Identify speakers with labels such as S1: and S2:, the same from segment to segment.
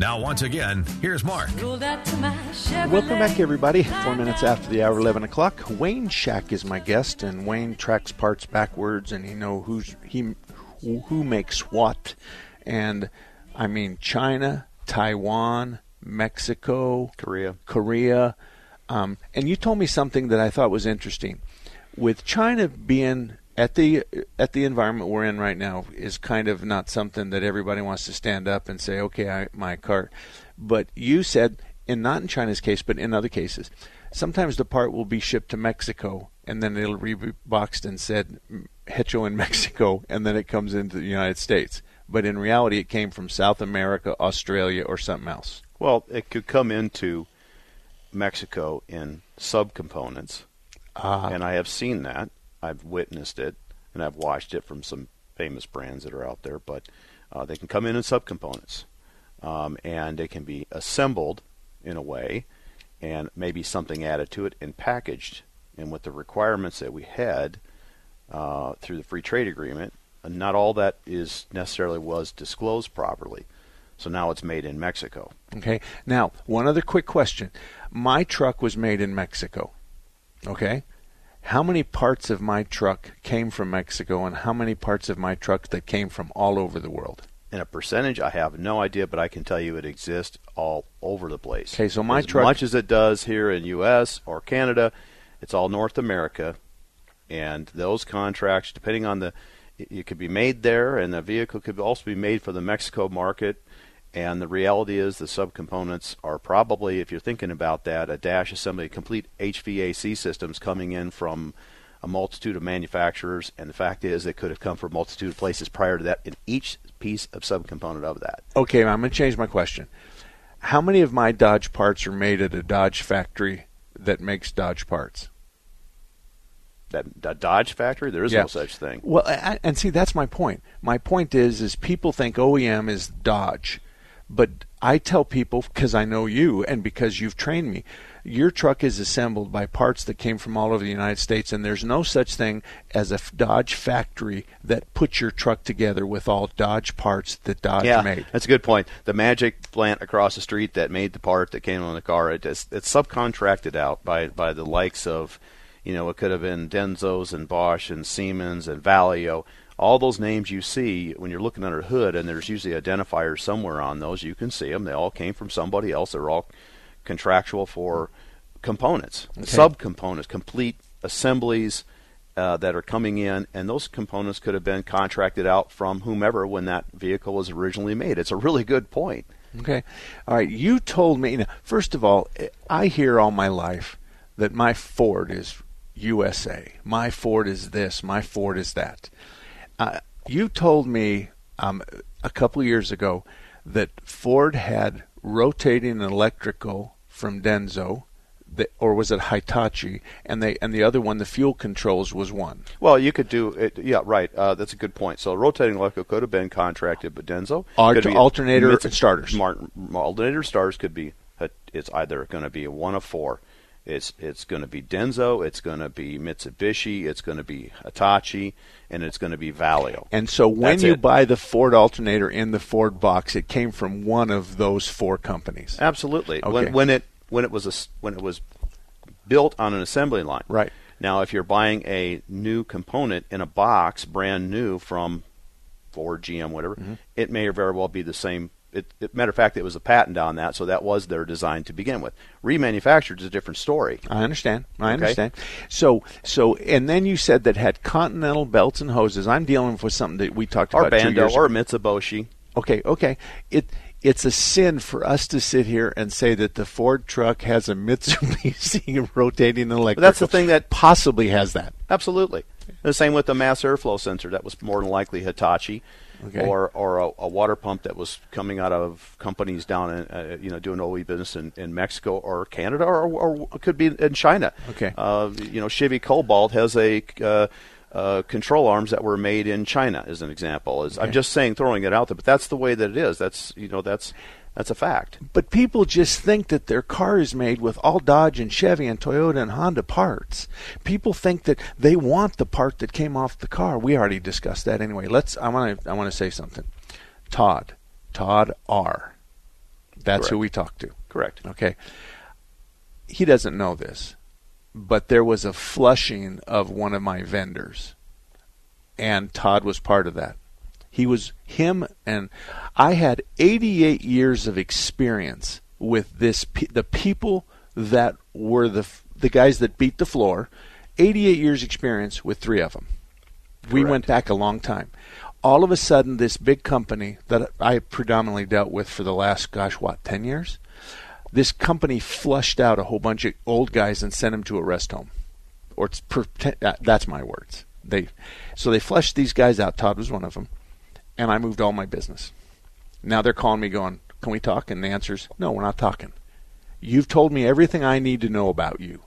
S1: Now, once again, here's Mark.
S2: Welcome back, everybody. Four minutes after the hour, 11 o'clock. Wayne Shack is my guest, and Wayne tracks parts backwards, and he know who's he who makes what. And I mean, China, Taiwan, Mexico,
S3: Korea,
S2: Korea. Um, and you told me something that I thought was interesting. With China being at the at the environment we're in right now is kind of not something that everybody wants to stand up and say, okay, I, my car. But you said, and not in China's case, but in other cases, sometimes the part will be shipped to Mexico and then it'll be boxed and said Hecho in Mexico, and then it comes into the United States. But in reality, it came from South America, Australia, or something else.
S3: Well, it could come into Mexico in subcomponents,
S2: Ah.
S3: and I have seen that. I've witnessed it, and I've watched it from some famous brands that are out there. But uh, they can come in in subcomponents, um, and they can be assembled in a way, and maybe something added to it and packaged. And with the requirements that we had uh, through the free trade agreement, uh, not all that is necessarily was disclosed properly. So now it's made in Mexico.
S2: Okay. Now, one other quick question. My truck was made in Mexico. Okay. How many parts of my truck came from Mexico, and how many parts of my truck that came from all over the world?
S3: In a percentage, I have no idea, but I can tell you it exists all over the place.
S2: Okay, so my
S3: as
S2: truck-
S3: much as it does here in U.S. or Canada, it's all North America, and those contracts, depending on the, it, it could be made there, and the vehicle could also be made for the Mexico market. And the reality is, the subcomponents are probably, if you're thinking about that, a dash assembly, complete HVAC systems coming in from a multitude of manufacturers. And the fact is, it could have come from a multitude of places prior to that, in each piece of subcomponent of that.
S2: Okay, I'm going to change my question. How many of my Dodge parts are made at a Dodge factory that makes Dodge parts?
S3: That, that Dodge factory, there is
S2: Yeah.
S3: no such thing.
S2: Well, I, and see, that's my point. My point is, is people think OEM is Dodge, but I tell people because I know you and because you've trained me, your truck is assembled by parts that came from all over the United States, and there's no such thing as a Dodge factory that puts your truck together with all Dodge parts that Dodge
S3: yeah,
S2: made.
S3: that's a good point. The Magna plant across the street that made the part that came on the car, it, it's, it's subcontracted out by by the likes of, you know, it could have been Denso's and Bosch and Siemens and Valeo. All those names you see when you're looking under the hood, and there's usually identifiers somewhere on those. You can see them. They all came from somebody else. They're all contractual for components, subcomponents, complete assemblies uh, that are coming in, and those components could have been contracted out from whomever when that vehicle was originally made. It's a really good point.
S2: Okay. All right. You told me, now, first of all, I hear all my life that my Ford is USA. My Ford is this. My Ford is that. Uh, you told me um, a couple years ago that Ford had rotating electrical from Denso, that, or was it Hitachi? And they and the other one, the fuel controls, was one.
S3: Well, you could do it. Yeah, right. Uh, that's a good point. So rotating electrical could have been contracted, but Denso
S2: Alt- alternator starters.
S3: Alternator starters could be. It's either going to be a one of four. It's it's going to be Denso. It's going to be Mitsubishi. It's going to be Hitachi, and it's going to be Valeo.
S2: And so when
S3: That's
S2: you
S3: it.
S2: buy the Ford alternator in the Ford box, it came from one of those four companies.
S3: Absolutely.
S2: Okay.
S3: When when it when it was a when it was built on an assembly line.
S2: Right.
S3: Now, if you're buying a new component in a box, brand new from Ford, GM, whatever,
S2: Mm-hmm.
S3: it may very well be the same it, it, matter of fact, it was a patent on that, so that was their design to begin with. Remanufactured is a different story.
S2: I understand. I understand. So, so, and then you said that had Continental belts and hoses. I'm dealing with something that we talked
S3: or
S2: about.
S3: Bando,
S2: or
S3: Mitsubishi.
S2: Okay, okay. It it's a sin for us to sit here and say that the Ford truck has a Mitsubishi rotating electrical. But
S3: that's the thing that
S2: possibly has that.
S3: Absolutely. The same with the mass airflow sensor. That was more than likely Hitachi. Okay. Or, or a, a, water pump that was coming out of companies down in, uh, you know, doing OE business in, in Mexico or Canada or, or could be in China.
S2: Okay.
S3: Uh, you know, Chevy Cobalt has a uh, uh, control arms that were made in China, as an example. As okay. I'm just saying, throwing it out there, but that's the way that it is. That's you know that's that's a fact.
S2: But people just think that their car is made with all Dodge and Chevy and Toyota and Honda parts. People think that they want the part that came off the car. We already discussed that anyway. Let's. I want to. I want to say something. Todd. Todd R. That's
S3: Correct.
S2: who we talked to.
S3: Correct.
S2: Okay. He doesn't know this but there was a flushing of one of my vendors, and Todd was part of that. He was him, and I had 88 years of experience with this. The people that were the the guys that beat the floor, 88 years experience with three of them. Correct. We went back a long time. All of a sudden, this big company that I predominantly dealt with for the last, gosh, what, 10 years? this company flushed out a whole bunch of old guys and sent them to a rest home. Or it's uh, that's my words. They so they flushed these guys out. Todd was one of them, and I moved all my business. Now they're calling me, going, "Can we talk?" And the answer's, "No, we're not talking. You've told me everything I need to know about you.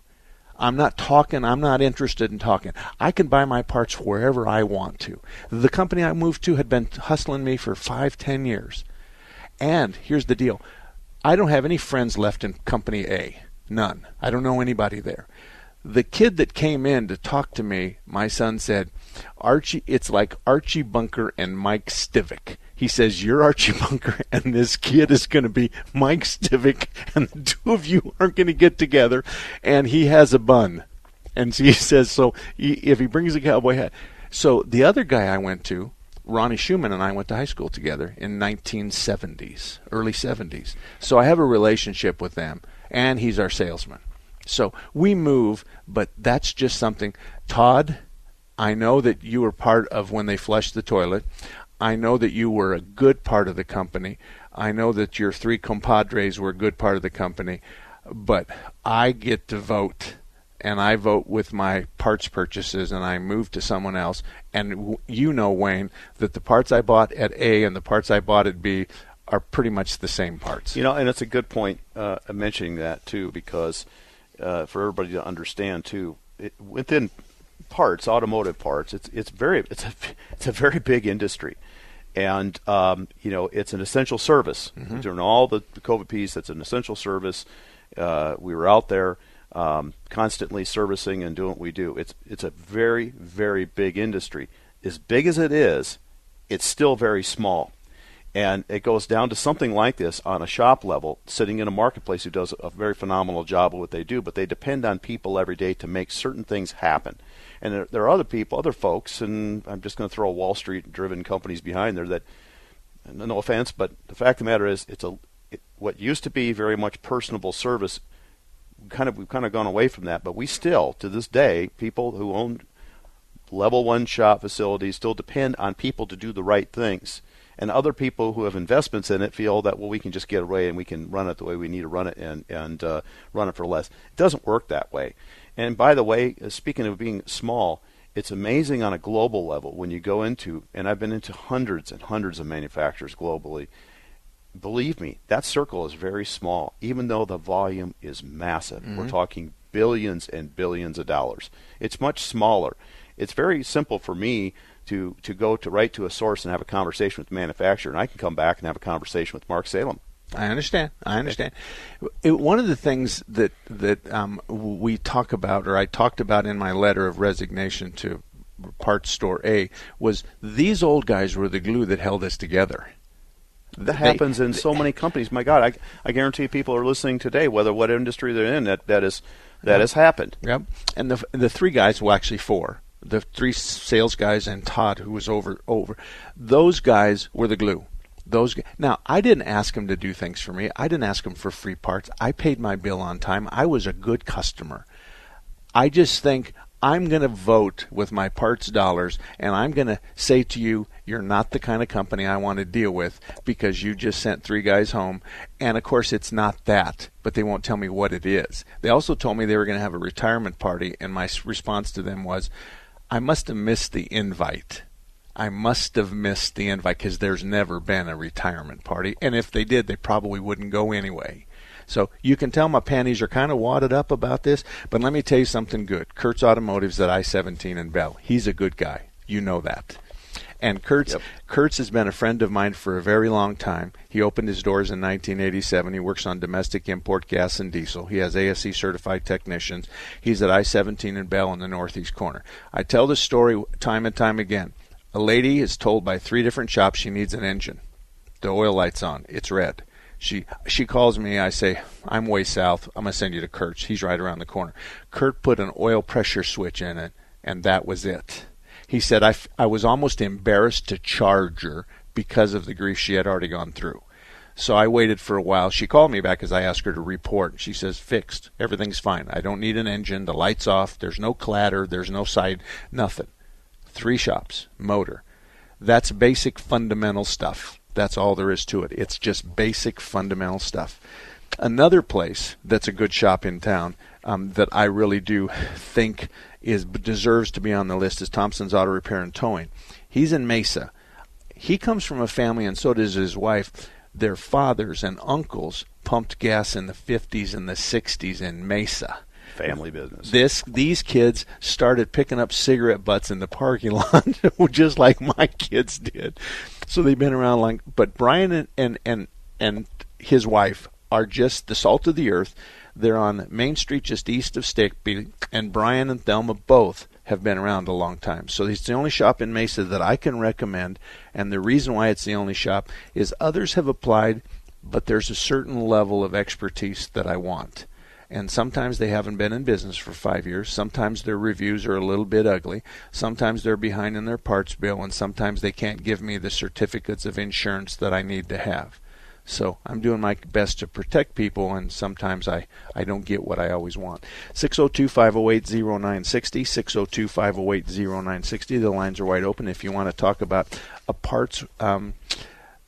S2: I'm not talking. I'm not interested in talking. I can buy my parts wherever I want to. The company I moved to had been hustling me for five, ten years. And here's the deal I don't have any friends left in Company A. None. I don't know anybody there. The kid that came in to talk to me, my son said, Archie, it's like Archie Bunker and Mike Stivic. He says, You're Archie Bunker, and this kid is going to be Mike Stivic, and the two of you aren't going to get together, and he has a bun. And he says, So he, if he brings a cowboy hat. So the other guy I went to, Ronnie Schumann and I went to high school together in 1970s, early 70s. So I have a relationship with them, and he's our salesman. So we move, but that's just something. Todd, I know that you were part of when they flushed the toilet. I know that you were a good part of the company. I know that your three compadres were a good part of the company. But I get to vote and I vote with my parts purchases and I move to someone else. And you know, Wayne, that the parts I bought at A and the parts I bought at B are pretty much the same parts.
S3: You know, and it's a good point uh, mentioning that too, because uh, for everybody to understand too, it, within parts, automotive parts, it's it's very it's a it's a very big industry, and um, you know it's an essential service. Mm-hmm. During all the, COVID piece, it's an essential service. Uh, we were out there um, constantly servicing and doing what we do. It's it's a very very big industry. As big as it is, it's still very small, and it goes down to something like this on a shop level, sitting in a marketplace who does a very phenomenal job of what they do. But they depend on people every day to make certain things happen. And there, there are other people, other folks, and I'm just going to throw Wall Street driven companies behind there that. No offense, but the fact of the matter is, it's a it, what used to be very much personable service kind of we've kind of gone away from that, but we still, to this day, people who own level one shop facilities still depend on people to do the right things. And other people who have investments in it feel that well we can just get away and we can run it the way we need to run it and and uh, run it for less. It doesn't work that way. And by the way, uh, speaking of being small, it's amazing on a global level when you go into and I've been into hundreds and hundreds of manufacturers globally believe me, that circle is very small, even though the volume is massive. Mm-hmm. We're talking billions and billions of dollars. It's much smaller. It's very simple for me to, to go to right to a source and have a conversation with the manufacturer, and I can come back and have a conversation with Mark Salem.
S2: I understand. I understand. It, one of the things that that um, we talk about, or I talked about in my letter of resignation to Parts Store A, was these old guys were the glue that held us together.
S3: That happens in so many companies. My God, I, I guarantee people are listening today, whether what industry they're in, that that is that has happened.
S2: Yep. And the the three guys, well, actually four, the three sales guys and Todd, who was over over, those guys were the glue. those guys. now I didn't ask them to do things for me. I didn't ask them for free parts. I paid my bill on time. I was a good customer. I just think I'm going to vote with my parts dollars and I'm going to say to you, you're not the kind of company I want to deal with because you just sent three guys home. And of course, it's not that, but they won't tell me what it is. They also told me they were going to have a retirement party, and my response to them was, I must have missed the invite. I must have missed the invite because there's never been a retirement party. And if they did, they probably wouldn't go anyway. So you can tell my panties are kind of wadded up about this, but let me tell you something good. Kurt's Automotive's at I 17 and Bell. He's a good guy. You know that. And Kurtz, yep. Kurtz has been a friend of mine for a very long time. He opened his doors in 1987. He works on domestic import gas and diesel. He has ASE certified technicians. He's at I 17 and Bell in the northeast corner. I tell this story time and time again. A lady is told by three different shops she needs an engine. The oil light's on. It's red. She she calls me. I say I'm way south. I'm gonna send you to Kurt's. He's right around the corner. Kurt put an oil pressure switch in it, and that was it. He said I, I was almost embarrassed to charge her because of the grief she had already gone through. So I waited for a while. She called me back as I asked her to report. She says, fixed. Everything's fine. I don't need an engine. The light's off. There's no clatter. There's no side. Nothing. Three shops. Motor. That's basic fundamental stuff. That's all there is to it. It's just basic fundamental stuff. Another place that's a good shop in town um, that I really do think is deserves to be on the list is Thompson's Auto Repair and Towing. He's in Mesa. He comes from a family, and so does his wife. Their fathers and uncles pumped gas in the 50s and the 60s in Mesa
S3: family business.
S2: This these kids started picking up cigarette butts in the parking lot, just like my kids did. So they've been around long. But Brian and and and, and his wife are just the salt of the earth. They're on Main Street, just east of Stickby, and Brian and Thelma both have been around a long time. So it's the only shop in Mesa that I can recommend. And the reason why it's the only shop is others have applied, but there's a certain level of expertise that I want and sometimes they haven't been in business for five years. Sometimes their reviews are a little bit ugly. Sometimes they're behind in their parts bill, and sometimes they can't give me the certificates of insurance that I need to have. So I'm doing my best to protect people, and sometimes I, I don't get what I always want. 602 508 0960, 602 508 0960. The lines are wide open if you want to talk about a parts, um,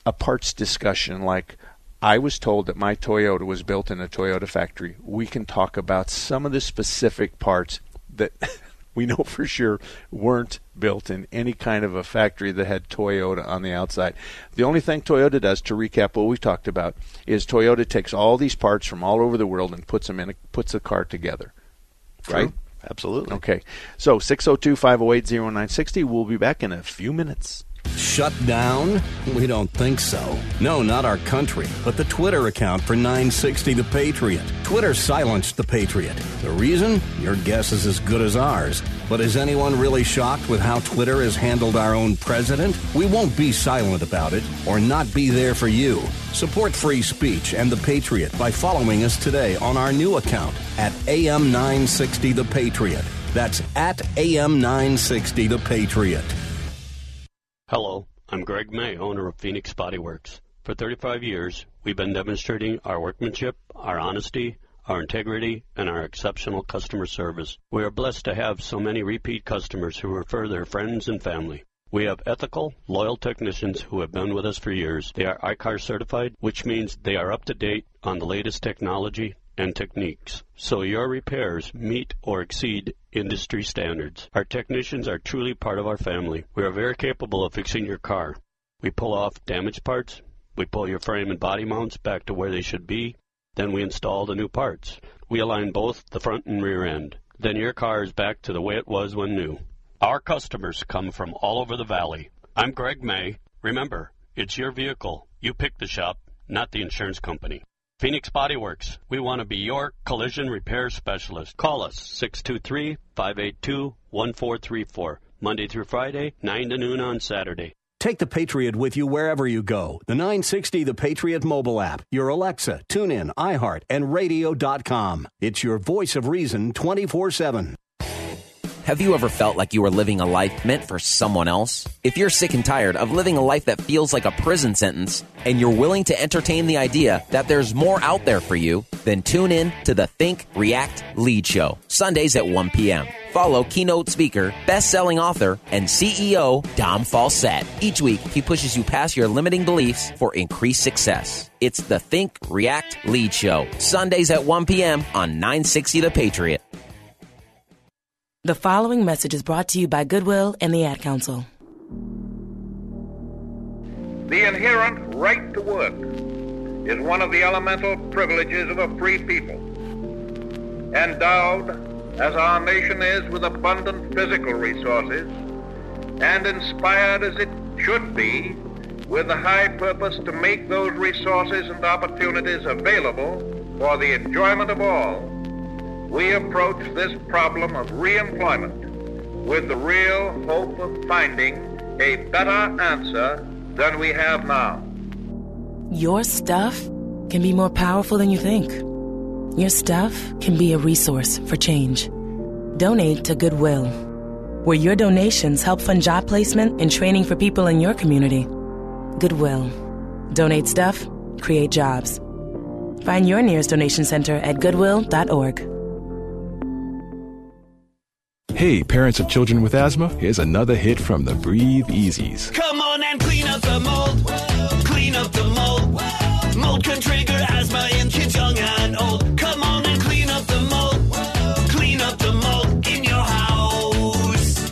S2: a parts discussion like I was told that my Toyota was built in a Toyota factory. We can talk about some of the specific parts that we know for sure weren't built in any kind of a factory that had Toyota on the outside. The only thing Toyota does, to recap what we talked about, is Toyota takes all these parts from all over the world and puts them in a, puts a car together.
S3: True.
S2: Right?
S3: Absolutely.
S2: Okay. So 602 508 0960. We'll be back in a few minutes.
S4: Shut down? We don't think so. No, not our country, but the Twitter account for 960 The Patriot. Twitter silenced The Patriot. The reason? Your guess is as good as ours. But is anyone really shocked with how Twitter has handled our own president? We won't be silent about it or not be there for you. Support free speech and The Patriot by following us today on our new account at AM960 The Patriot. That's at AM960 The Patriot.
S5: Hello, I'm Greg May, owner of Phoenix Body Works. For 35 years, we've been demonstrating our workmanship, our honesty, our integrity, and our exceptional customer service. We are blessed to have so many repeat customers who refer their friends and family. We have ethical, loyal technicians who have been with us for years. They are ICAR certified, which means they are up to date on the latest technology and techniques, so your repairs meet or exceed industry standards. Our technicians are truly part of our family. We are very capable of fixing your car. We pull off damaged parts, we pull your frame and body mounts back to where they should be, then we install the new parts. We align both the front and rear end. Then your car is back to the way it was when new. Our customers come from all over the valley. I'm Greg May. Remember, it's your vehicle. You pick the shop, not the insurance company. Phoenix Body Works. We want to be your collision repair specialist. Call us 623 582 1434. Monday through Friday, 9 to noon on Saturday.
S4: Take the Patriot with you wherever you go. The 960 The Patriot mobile app, your Alexa, TuneIn, iHeart, and radio.com. It's your voice of reason 24 7.
S6: Have you ever felt like you were living a life meant for someone else? If you're sick and tired of living a life that feels like a prison sentence, and you're willing to entertain the idea that there's more out there for you, then tune in to the Think, React, Lead Show, Sundays at 1 p.m. Follow keynote speaker, best-selling author, and CEO Dom Falsett. Each week, he pushes you past your limiting beliefs for increased success. It's the Think, React, Lead Show, Sundays at 1 p.m. on 960 The Patriot.
S7: The following message is brought to you by Goodwill and the Ad Council.
S8: The inherent right to work is one of the elemental privileges of a free people. Endowed, as our nation is, with abundant physical resources, and inspired as it should be with the high purpose to make those resources and opportunities available for the enjoyment of all we approach this problem of reemployment with the real hope of finding a better answer than we have now.
S7: Your stuff can be more powerful than you think. Your stuff can be a resource for change. Donate to Goodwill, where your donations help fund job placement and training for people in your community. Goodwill. Donate stuff, create jobs. Find your nearest donation center at goodwill.org.
S9: Hey, parents of children with asthma, here's another hit from the Breathe Easies.
S10: Come on and clean up the mold. Clean up the mold. Mold can trigger asthma in kids young and old. Come on and clean up the mold. Clean up the mold in your house.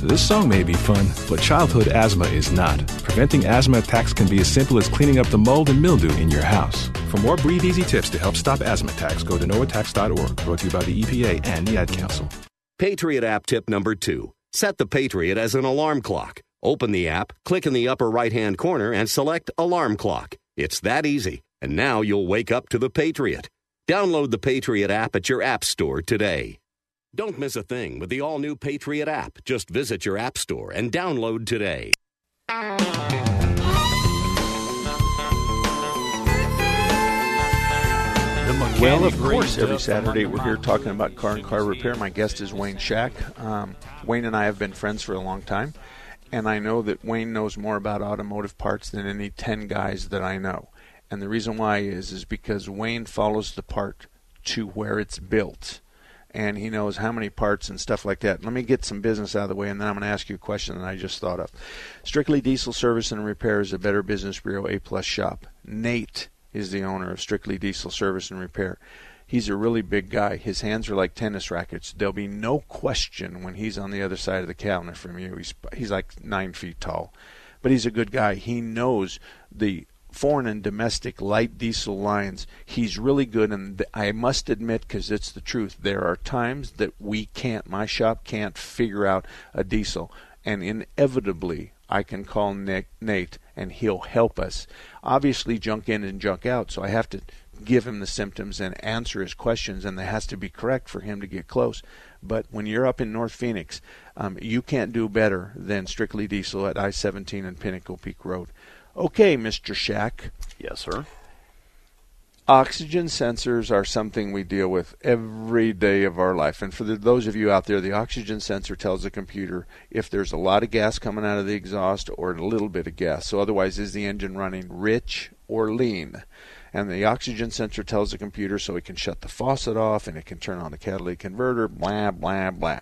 S9: This song may be fun, but childhood asthma is not. Preventing asthma attacks can be as simple as cleaning up the mold and mildew in your house. For more Breathe Easy tips to help stop asthma attacks, go to noattacks.org. Brought to you by the EPA and the Ad Council.
S11: Patriot app tip number two. Set the Patriot as an alarm clock. Open the app, click in the upper right hand corner, and select Alarm Clock. It's that easy. And now you'll wake up to the Patriot. Download the Patriot app at your App Store today. Don't miss a thing with the all new Patriot app. Just visit your App Store and download today.
S2: Well, of course, every Saturday we're here talking about car and car repair. My guest is Wayne Shack. Um, Wayne and I have been friends for a long time, and I know that Wayne knows more about automotive parts than any 10 guys that I know. And the reason why is is because Wayne follows the part to where it's built. And he knows how many parts and stuff like that. Let me get some business out of the way, and then I'm going to ask you a question that I just thought of. Strictly Diesel Service and Repair is a Better Business Bureau A plus shop. Nate is the owner of Strictly Diesel Service and Repair. He's a really big guy. His hands are like tennis rackets. There'll be no question when he's on the other side of the cabinet from you. He's he's like nine feet tall, but he's a good guy. He knows the foreign and domestic light diesel lines. He's really good, and I must admit, because it's the truth, there are times that we can't, my shop can't figure out a diesel, and inevitably I can call Nick, Nate and he'll help us. Obviously, junk in and junk out, so I have to give him the symptoms and answer his questions, and that has to be correct for him to get close. But when you're up in North Phoenix, um, you can't do better than Strictly Diesel at I 17 and Pinnacle Peak Road. Okay, Mr. Shack.
S3: Yes, sir.
S2: Oxygen sensors are something we deal with every day of our life. And for the, those of you out there, the oxygen sensor tells the computer if there's a lot of gas coming out of the exhaust or a little bit of gas. So, otherwise, is the engine running rich or lean? And the oxygen sensor tells the computer so it can shut the faucet off and it can turn on the catalytic converter, blah, blah, blah.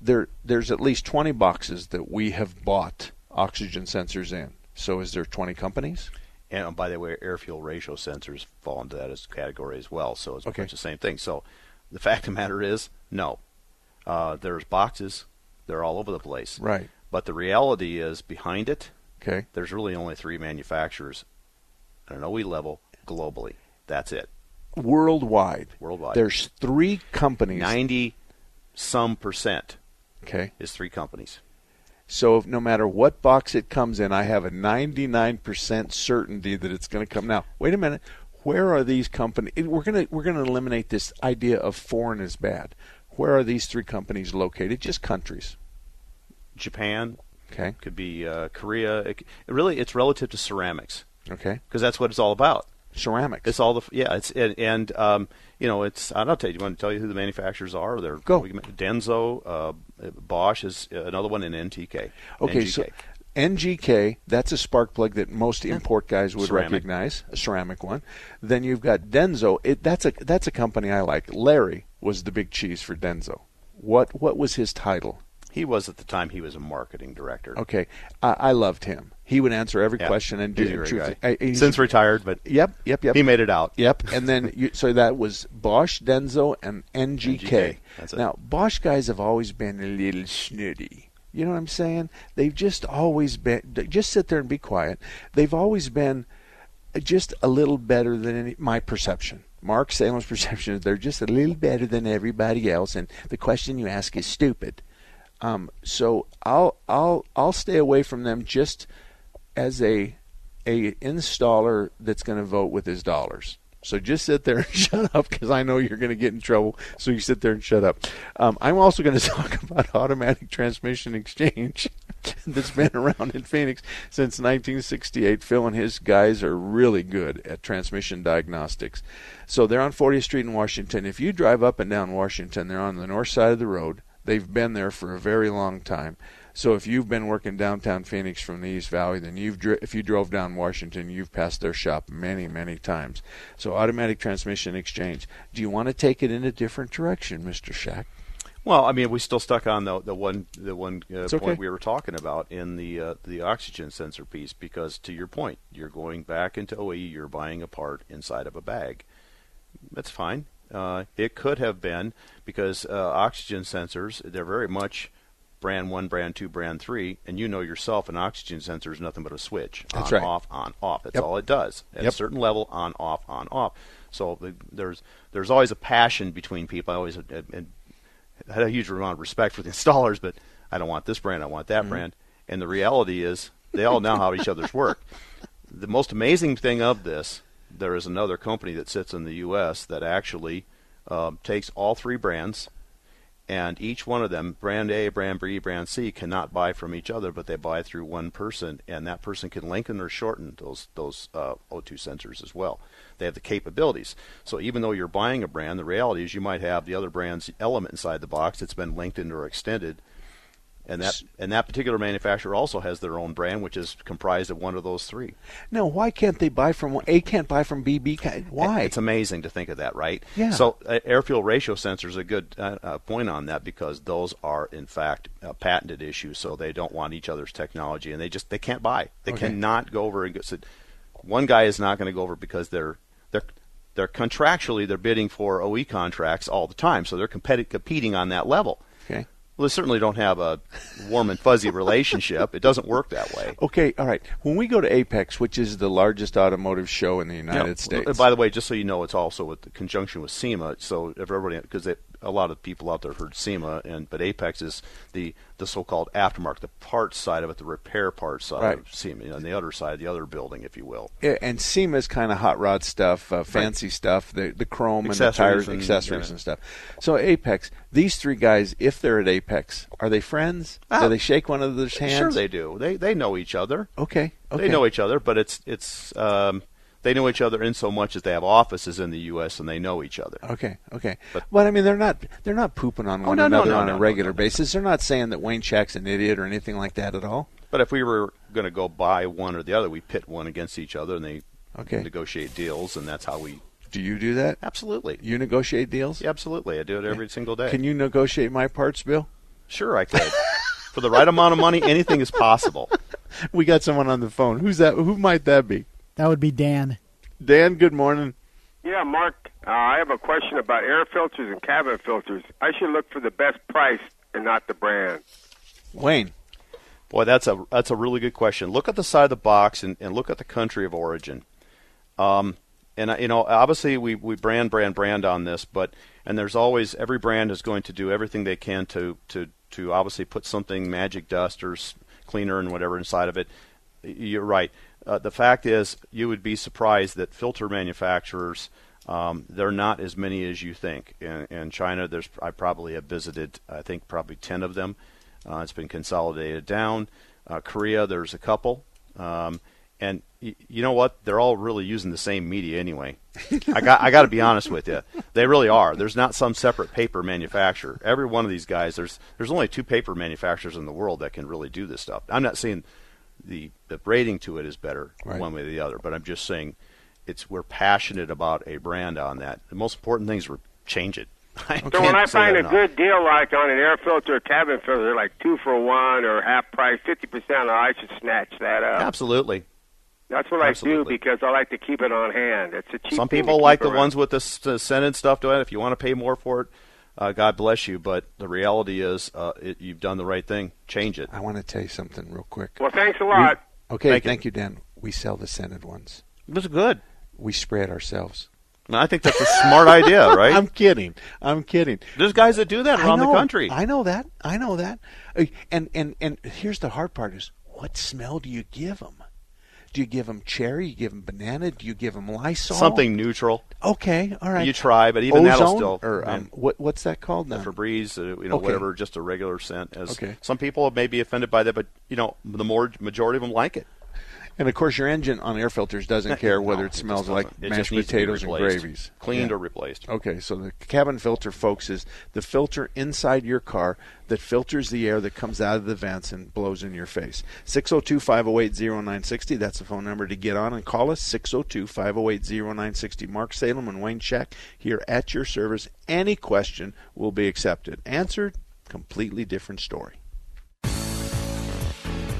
S2: There, there's at least 20 boxes that we have bought oxygen sensors in. So, is there 20 companies?
S3: And oh, by the way, air fuel ratio sensors fall into that as category as well. So it's
S2: okay.
S3: much the same thing. So the fact of the matter is, no. Uh, there's boxes. They're all over the place.
S2: Right.
S3: But the reality is, behind it,
S2: okay,
S3: there's really only three manufacturers at an OE level globally. That's it.
S2: Worldwide.
S3: Worldwide.
S2: There's three companies.
S3: Ninety some percent.
S2: Okay.
S3: Is three companies.
S2: So no matter what box it comes in, I have a 99% certainty that it's going to come. Now, wait a minute. Where are these companies? We're going to we're going to eliminate this idea of foreign is bad. Where are these three companies located? Just countries.
S3: Japan.
S2: Okay.
S3: Could be uh, Korea. It, really, it's relative to ceramics.
S2: Okay.
S3: Because that's what it's all about.
S2: ceramics.
S3: It's all the yeah. It's and, and um, you know it's. I don't tell you. You want to tell you who the manufacturers are? They're
S2: Go.
S3: Denso, uh, Bosch is uh, another one, and NTK.
S2: Okay,
S3: NGK.
S2: so NGK, that's a spark plug that most import guys would
S3: Ceramic.
S2: recognize, a ceramic one. Then you've got Denso. It, that's a that's a company I like. Larry was the big cheese for Denso. What what was his title?
S3: He was at the time. He was a marketing director.
S2: Okay, I, I loved him. He would answer every
S3: Yeah,
S2: question and do
S3: he's a great
S2: truth-
S3: guy.
S2: I-
S3: Since retired, but
S2: Yep, yep, yep.
S3: he made it out.
S2: Yep, and then you, so that was Bosch, Denso, and NGK.
S3: NGK, that's it.
S2: Now Bosch guys have always been a little snooty. You know what I'm saying? They've just always been. Just sit there and be quiet. They've always been just a little better than any, my perception. Mark Salem's perception is they're just a little better than everybody else, and the question you ask is stupid. Um, so I'll I'll I'll stay away from them just as a a installer that's going to vote with his dollars. So just sit there and shut up because I know you're going to get in trouble. So you sit there and shut up. Um, I'm also going to talk about automatic transmission exchange that's been around in Phoenix since 1968. Phil and his guys are really good at transmission diagnostics. So they're on 40th Street in Washington. If you drive up and down Washington, they're on the north side of the road. They've been there for a very long time. So if you've been working downtown Phoenix from the East Valley, then you've dri- if you drove down Washington, you've passed their shop many, many times. So automatic transmission exchange. Do you want to take it in a different direction, Mr. Shack?
S3: Well, I mean, we still stuck on the the one the one uh,
S2: It's
S3: point we were talking about in the uh, the oxygen sensor piece because to your point, you're going back into OE, you're buying a part inside of a bag. That's fine. Uh, it could have been because uh, oxygen sensors they're very much brand one, brand two, brand three, and you know yourself an oxygen sensor is nothing but a switch.
S2: That's
S3: on,
S2: right.
S3: off, on, off. That's
S2: Yep.
S3: all it does. At a certain level, on, off, on, off. So the, there's there's always a passion between people. I always uh, and had a huge amount of respect for the installers, but I don't want this brand, I want that
S2: Mhm.
S3: brand. And the reality is, they all know how each other's work. The most amazing thing of this, there is another company that sits in the U.S. that actually um, takes all three brands, and each one of them, brand A, brand B, brand C, cannot buy from each other, but they buy through one person, and that person can lengthen or shorten those those uh, O2 sensors as well. They have the capabilities. So even though you're buying a brand, the reality is you might have the other brand's element inside the box that's been lengthened or extended, and that and that particular manufacturer also has their own brand, which is comprised of one of those three.
S2: No, why can't they buy from A? Can't buy from B. B. Can't, why?
S3: It's amazing to think of that, right?
S2: Yeah.
S3: So uh, air fuel ratio sensor is a good uh, uh, point on that because those are in fact uh, patented issues. So they don't want each other's technology, and they just they can't buy. They
S2: Okay.
S3: cannot go over and go. So one guy is not going to go over because they're they're they're contractually they're bidding for OE contracts all the time, so they're competi- competing on that level.
S2: Okay.
S3: Well, they certainly don't have a warm and fuzzy relationship. It doesn't work that way.
S2: Okay, all right. When we go to Apex, which is the largest automotive show in the United
S3: Yeah.
S2: States,
S3: By the way, just so you know, it's also with the conjunction with SEMA. So if everybody, because a lot of people out there heard SEMA, and but Apex is the the so-called aftermarket, the parts side of it, the repair parts side
S2: Right.
S3: of SEMA, you know, on the other side, the other building, if you will.
S2: Yeah, and is kind of hot rod stuff, uh, fancy stuff, the the chrome and the tires,
S3: and-
S2: accessories
S3: yeah.
S2: and stuff. So Apex, these three guys, if they're at Apex, are they friends?
S3: Ah,
S2: Do they shake one of their hands?
S3: Sure, they do. They they know each other.
S2: Okay, okay.
S3: They know each other, but it's it's um, they know each other in so much as they have offices in the U.S. and they know each other.
S2: Okay, okay.
S3: But-
S2: But, I mean, they're not they're not pooping on
S3: Oh,
S2: one
S3: no, no,
S2: another
S3: no,
S2: on
S3: no,
S2: a
S3: no,
S2: regular basis. They're not saying that Wayne Shack's an idiot or anything like that at all.
S3: But if we were going to go buy one or the other, we pit one against each other, and they
S2: Okay.
S3: negotiate deals, and that's how we.
S2: Do you do that?
S3: Absolutely.
S2: You negotiate deals?
S3: Yeah, absolutely. I do it every single day.
S2: Can you negotiate my parts, Bill?
S3: Sure, I could. For the right amount of money, anything is possible.
S2: We got someone on the phone. Who's that? Who might that be?
S12: That would be Dan.
S2: Dan, good morning.
S13: Yeah, Mark, uh, I have a question about air filters and cabin filters. I should look for the best price and not the brand.
S2: Wayne.
S3: Boy, that's a that's a really good question. Look at the side of the box and, and look at the country of origin. Um, and you know, obviously we, we brand brand brand on this, but and there's always every brand is going to do everything they can to to to obviously put something magic dust or cleaner and whatever inside of it. You're right. Uh, the fact is, you would be surprised that filter manufacturers. Um, they're not as many as you think. In, in China, there's I probably have visited. I think probably ten of them. Uh, it's been consolidated down. Uh, Korea, there's a couple. Um, and y- you know what? They're all really using the same media anyway. I got I got to be honest with you. They really are. There's not some separate paper manufacturer. Every one of these guys, there's there's only two paper manufacturers in the world that can really do this stuff. I'm not saying the the rating to it is better
S2: Right.
S3: one way or the other, but I'm just saying it's we're passionate about a brand on that. The most important thing is we change it. I
S13: So when I find a
S3: enough.
S13: good deal like on an air filter or cabin filter, like two for one or half price, fifty percent, I should snatch that up.
S3: Absolutely.
S13: That's what I do because I like to keep it on hand. It's a cheap.
S3: Some
S13: thing to
S3: people
S13: keep
S3: like the
S13: around.
S3: ones with the, s- the scented stuff to it. If you want to pay more for it, uh, God bless you. But the reality is, uh, it, you've done the right thing. Change it.
S2: I want to tell you something real quick.
S13: Well, thanks a lot.
S2: Okay,
S3: Thank
S2: thank,
S3: you.
S2: you. Dan. We sell the scented ones.
S3: That's good.
S2: We spray it ourselves.
S3: I think that's a smart idea, right?
S2: I'm kidding. I'm kidding.
S3: There's guys that do that
S2: I
S3: around the country.
S2: I know that. I know that. Uh, And and and here's the hard part: is what smell do you give them? Do you give them cherry? You give them banana? Do you give them Lysol?
S3: Something neutral.
S2: Okay, all right.
S3: You try, but even that'll still.
S2: Or um, what what's that called now?
S3: Febreze, uh, you know,
S2: Okay.
S3: whatever, just a regular scent. As
S2: Okay.
S3: Some people may be offended by that, but you know, the more majority of them like it.
S2: And of course, your engine on air filters doesn't care whether
S3: No,
S2: it smells like.
S3: It
S2: mashed
S3: just needs to be
S2: potatoes and gravies,
S3: Cleaned
S2: Yeah.
S3: or replaced.
S2: Okay, so the cabin filter, folks, is the filter inside your car that filters the air that comes out of the vents and blows in your face. 602 508 0960. That's the phone number to get on and call us. 602 508 0960. Mark Salem and Wayne Shack here at your service. Any question will be accepted. Answered, completely different story.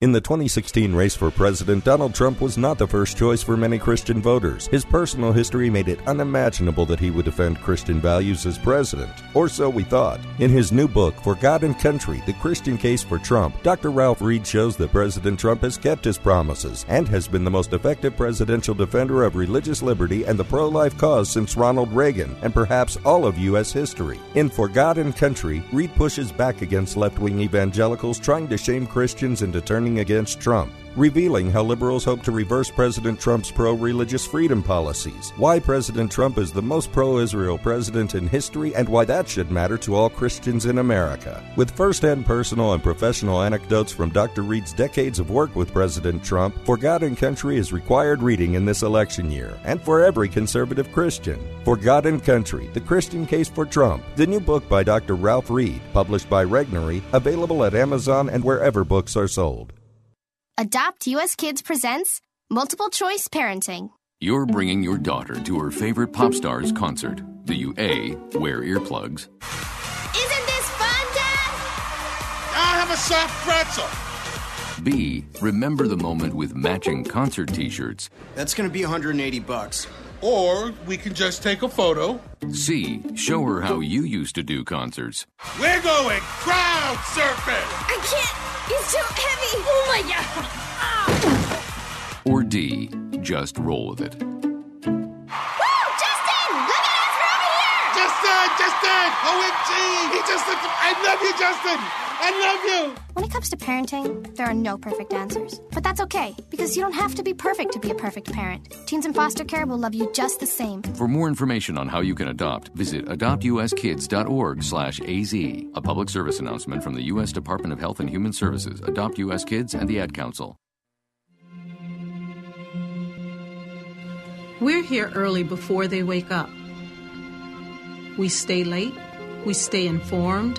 S14: In the 2016 race for president, Donald Trump was not the first choice for many Christian voters. His personal history made it unimaginable that he would defend Christian values as president, or so we thought. In his new book, For God and Country The Christian Case for Trump, Dr. Ralph Reed shows that President Trump has kept his promises and has been the most effective presidential defender of religious liberty and the pro life cause since Ronald Reagan, and perhaps all of U.S. history. In For God and Country, Reed pushes back against left wing evangelicals trying to shame Christians into turning against Trump, revealing how liberals hope to reverse President Trump's pro religious freedom policies, why President Trump is the most pro Israel president in history, and why that should matter to all Christians in America. With first hand personal and professional anecdotes from Dr. Reed's decades of work with President Trump, For God and Country is required reading in this election year, and for every conservative Christian. For God and Country The Christian Case for Trump, the new book by Dr. Ralph Reed, published by Regnery, available at Amazon and wherever books are sold.
S15: Adopt US Kids presents Multiple Choice Parenting.
S16: You're bringing your daughter to her favorite pop star's concert. Do you A. Wear earplugs?
S15: Isn't this fun, Dad?
S17: I have a soft pretzel.
S16: B. Remember the moment with matching concert t shirts?
S17: That's going to be 180 bucks. Or we can just take a photo.
S16: C. Show her how you used to do concerts.
S17: We're going crowd surfing.
S15: I can't. It's too heavy. Oh my god. Ah.
S16: Or D. Just roll with it.
S15: Woo! Justin! Look at us! We're over here!
S17: Justin, Justin, OMG! He just, I love you, Justin. I love you.
S15: When it comes to parenting, there are no perfect answers. But that's okay, because you don't have to be perfect to be a perfect parent. Teens in foster care will love you just the same.
S16: For more information on how you can adopt, visit adoptuskids.org/az. A public service announcement from the U.S. Department of Health and Human Services, Adopt U.S. Kids, and the Ad Council.
S18: We're here early before they wake up. We stay late. We stay informed.